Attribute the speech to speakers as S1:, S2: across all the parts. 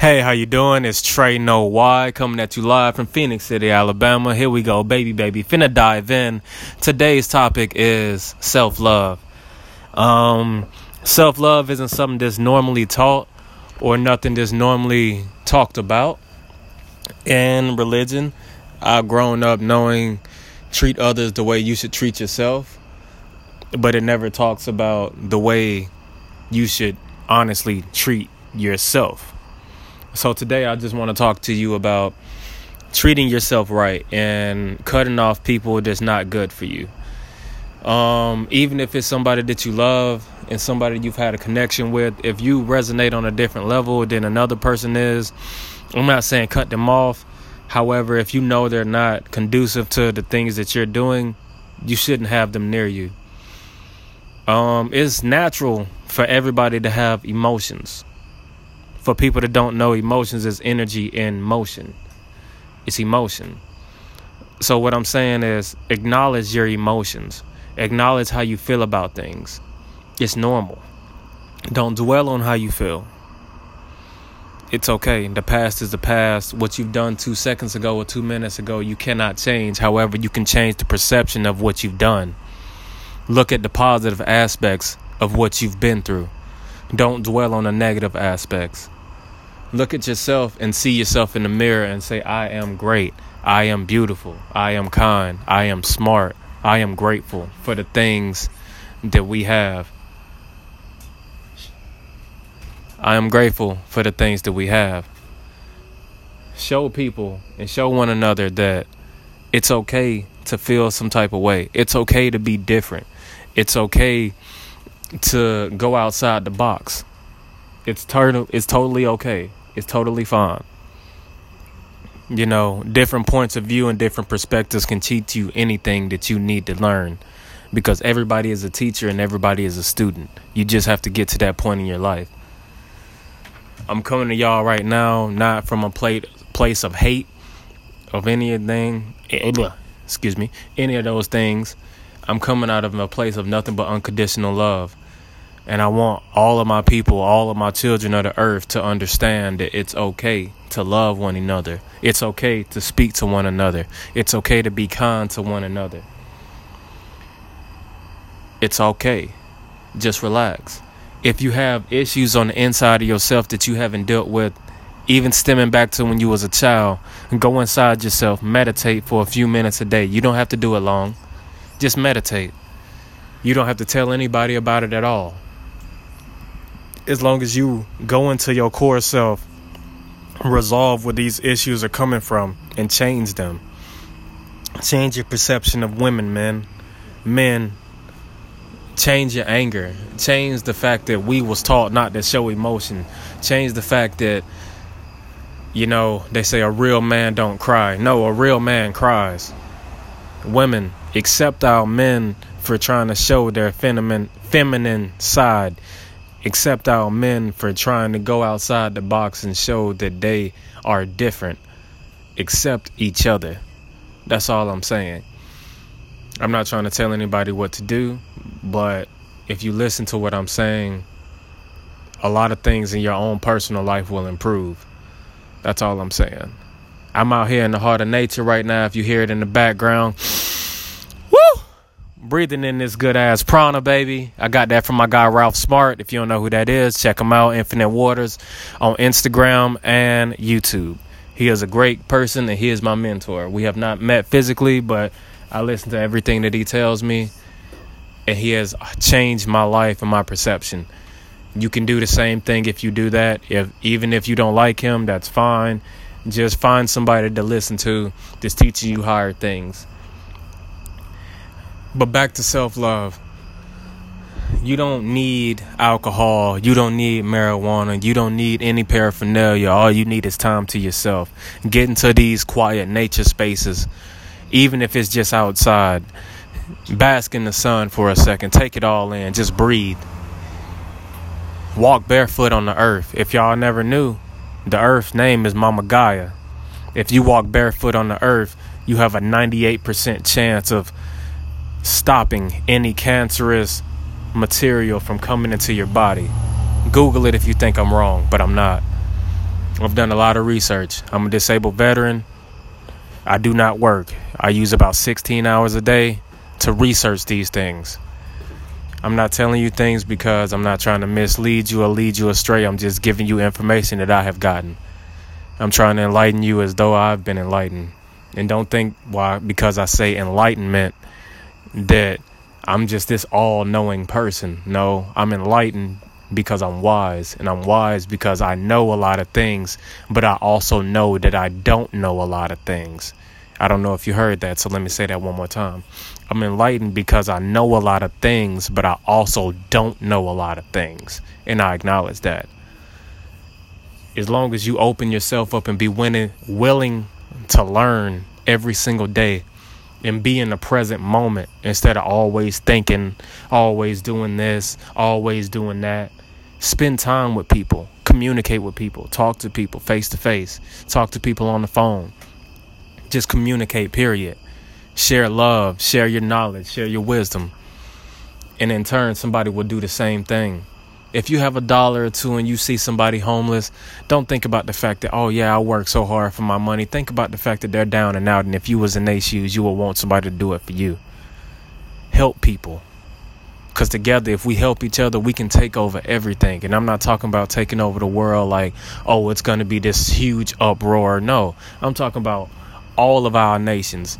S1: Hey, how you doing? It's Trey No Why coming at you live from Phenix City, Alabama. Here we go, baby, baby. Finna dive in. Today's topic is self love. Um, self love isn't something that's normally taught or nothing that's normally talked about in religion. I've grown up knowing treat others the way you should treat yourself, but it never talks about the way you should honestly treat yourself. So today I just want to talk to you about treating yourself right and cutting off people that's not good for you. Um, even if it's somebody that you love and somebody you've had a connection with, if you resonate on a different level than another person is, I'm not saying cut them off. However, if you know they're not conducive to the things that you're doing, you shouldn't have them near you. Um, it's natural for everybody to have emotions for people that don't know, emotions is energy in motion. It's emotion. So what I'm saying is acknowledge your emotions. Acknowledge how you feel about things. It's normal. Don't dwell on how you feel. It's okay. The past is the past. What you've done two seconds ago or two minutes ago, you cannot change. However, you can change the perception of what you've done. Look at the positive aspects of what you've been through. Don't dwell on the negative aspects. Look at yourself and see yourself in the mirror and say, I am great. I am beautiful. I am kind. I am smart. I am grateful for the things that we have. I am grateful for the things that we have. Show people and show one another that it's okay to feel some type of way. It's okay to be different. It's okay to go outside the box. It's total it's totally okay. It's totally fine. You know, different points of view and different perspectives can teach you anything that you need to learn because everybody is a teacher and everybody is a student. You just have to get to that point in your life. I'm coming to y'all right now not from a plate, place of hate of anything, eh, excuse me, any of those things. I'm coming out of a place of nothing but unconditional love. And I want all of my people, all of my children of the earth to understand that it's okay to love one another. It's okay to speak to one another. It's okay to be kind to one another. It's okay. Just relax. If you have issues on the inside of yourself that you haven't dealt with, even stemming back to when you was a child, go inside yourself, meditate for a few minutes a day. You don't have to do it long. Just meditate. You don't have to tell anybody about it at all as long as you go into your core self, resolve where these issues are coming from, and change them. Change your perception of women, men. Men, change your anger. Change the fact that we was taught not to show emotion. Change the fact that you know, they say a real man don't cry. No, a real man cries. Women, accept our men for trying to show their feminine feminine side accept our men for trying to go outside the box and show that they are different. Accept each other. That's all I'm saying. I'm not trying to tell anybody what to do, but if you listen to what I'm saying, a lot of things in your own personal life will improve. That's all I'm saying. I'm out here in the heart of nature right now. If you hear it in the background, breathing in this good ass prana, baby. I got that from my guy Ralph Smart. If you don't know who that is, check him out. Infinite Waters on Instagram and YouTube. He is a great person and he is my mentor. We have not met physically, but I listen to everything that he tells me, and he has changed my life and my perception. You can do the same thing if you do that. If even if you don't like him, that's fine. Just find somebody to listen to that's teaching you higher things. But back to self love. You don't need alcohol. You don't need marijuana. You don't need any paraphernalia. All you need is time to yourself. Get into these quiet nature spaces, even if it's just outside. Bask in the sun for a second. Take it all in. Just breathe. Walk barefoot on the earth. If y'all never knew, the earth's name is Mama Gaia. If you walk barefoot on the earth, you have a 98% chance of stopping any cancerous material from coming into your body. Google it if you think I'm wrong, but I'm not. I've done a lot of research. I'm a disabled veteran. I do not work. I use about 16 hours a day to research these things. I'm not telling you things because I'm not trying to mislead you or lead you astray. I'm just giving you information that I have gotten. I'm trying to enlighten you as though I've been enlightened. And don't think why because I say enlightenment that I'm just this all knowing person. No, I'm enlightened because I'm wise, and I'm wise because I know a lot of things, but I also know that I don't know a lot of things. I don't know if you heard that, so let me say that one more time. I'm enlightened because I know a lot of things, but I also don't know a lot of things, and I acknowledge that. As long as you open yourself up and be winning, willing to learn every single day and be in the present moment instead of always thinking, always doing this, always doing that. Spend time with people, communicate with people, talk to people face to face, talk to people on the phone. Just communicate, period. Share love, share your knowledge, share your wisdom. And in turn, somebody will do the same thing. If you have a dollar or two and you see somebody homeless, don't think about the fact that, oh yeah, I work so hard for my money. Think about the fact that they're down and out and if you was in their shoes, you would want somebody to do it for you. Help people. Cause together, if we help each other, we can take over everything. And I'm not talking about taking over the world like, oh, it's gonna be this huge uproar. No, I'm talking about all of our nations,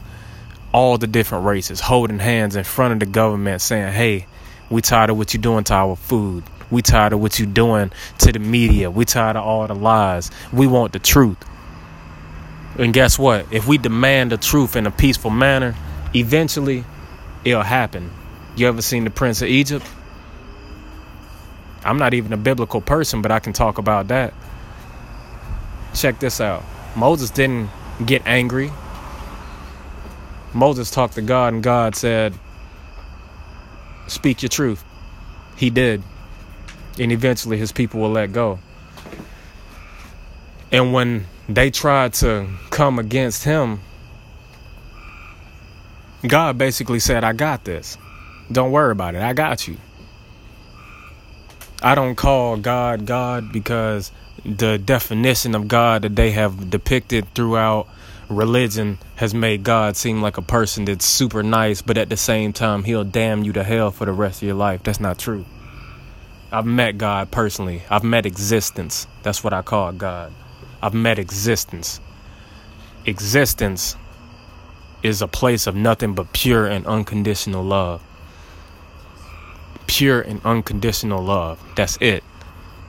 S1: all the different races, holding hands in front of the government, saying, "Hey, we tired of what you're doing to our food. We tired of what you're doing to the media. We tired of all the lies. We want the truth. And guess what? If we demand the truth in a peaceful manner, eventually it'll happen. You ever seen the Prince of Egypt? I'm not even a biblical person, but I can talk about that. Check this out. Moses didn't get angry. Moses talked to God, and God said, Speak your truth. He did and eventually his people will let go. And when they tried to come against him, God basically said, I got this. Don't worry about it. I got you. I don't call God God because the definition of God that they have depicted throughout religion has made God seem like a person that's super nice, but at the same time, he'll damn you to hell for the rest of your life. That's not true. I've met God personally. I've met existence. That's what I call God. I've met existence. Existence is a place of nothing but pure and unconditional love. Pure and unconditional love. That's it.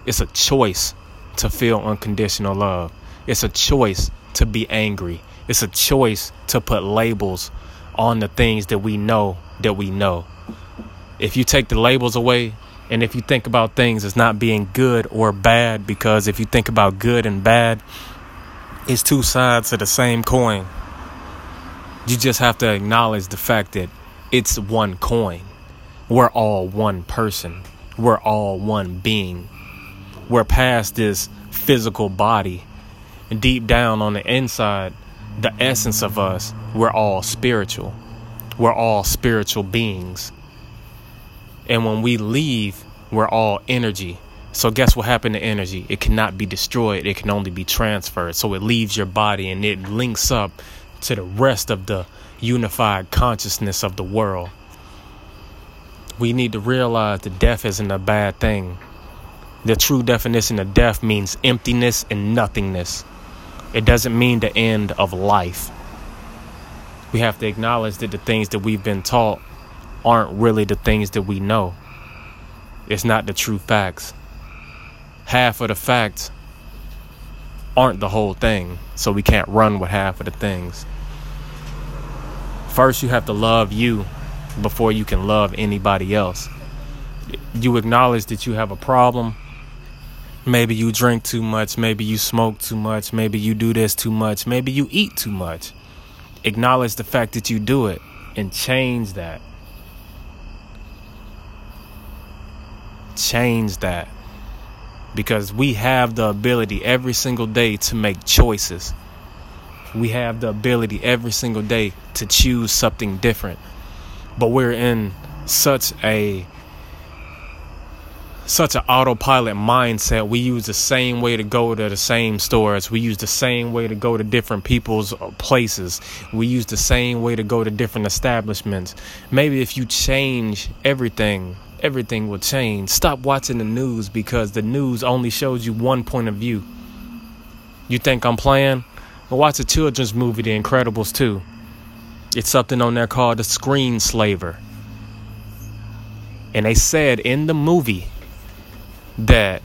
S1: It's a choice to feel unconditional love. It's a choice to be angry. It's a choice to put labels on the things that we know that we know. If you take the labels away, and if you think about things as not being good or bad, because if you think about good and bad, it's two sides of the same coin. You just have to acknowledge the fact that it's one coin. We're all one person. We're all one being. We're past this physical body. And deep down on the inside, the essence of us, we're all spiritual. We're all spiritual beings. And when we leave, we're all energy. So guess what happened to energy? It cannot be destroyed. It can only be transferred. So it leaves your body and it links up to the rest of the unified consciousness of the world. We need to realize that death isn't a bad thing. The true definition of death means emptiness and nothingness. It doesn't mean the end of life. We have to acknowledge that the things that we've been taught aren't really the things that we know. It's not the true facts. Half of the facts aren't the whole thing, so we can't run with half of the things. First, you have to love you before you can love anybody else. You acknowledge that you have a problem. Maybe you drink too much. Maybe you smoke too much. Maybe you do this too much. Maybe you eat too much. Acknowledge the fact that you do it and change that. Change that because we have the ability every single day to make choices. We have the ability every single day to choose something different. But we're in such a such an autopilot mindset. We use the same way to go to the same stores. We use the same way to go to different people's places. We use the same way to go to different establishments. Maybe if you change everything, everything will change. Stop watching the news because the news only shows you one point of view. You think I'm playing? Well, watch a children's movie, The Incredibles 2. It's something on there called The Screen Slaver. And they said in the movie that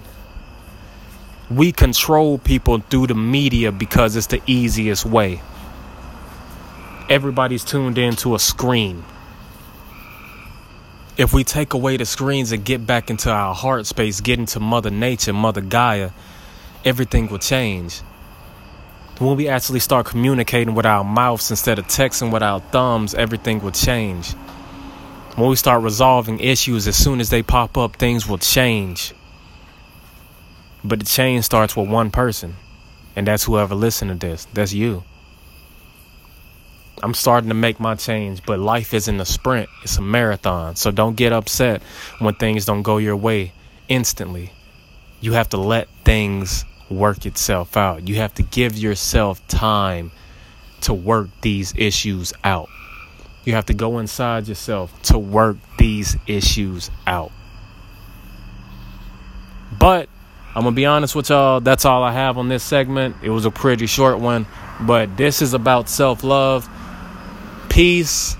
S1: we control people through the media because it's the easiest way. Everybody's tuned into a screen. If we take away the screens and get back into our heart space, get into Mother Nature, Mother Gaia, everything will change. When we actually start communicating with our mouths instead of texting with our thumbs, everything will change. When we start resolving issues as soon as they pop up, things will change. But the change starts with one person, and that's whoever listened to this. That's you. I'm starting to make my change, but life isn't a sprint, it's a marathon. So don't get upset when things don't go your way instantly. You have to let things work itself out. You have to give yourself time to work these issues out. You have to go inside yourself to work these issues out. But I'm gonna be honest with y'all. That's all I have on this segment. It was a pretty short one, but this is about self love, peace,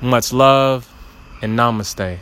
S1: much love, and namaste.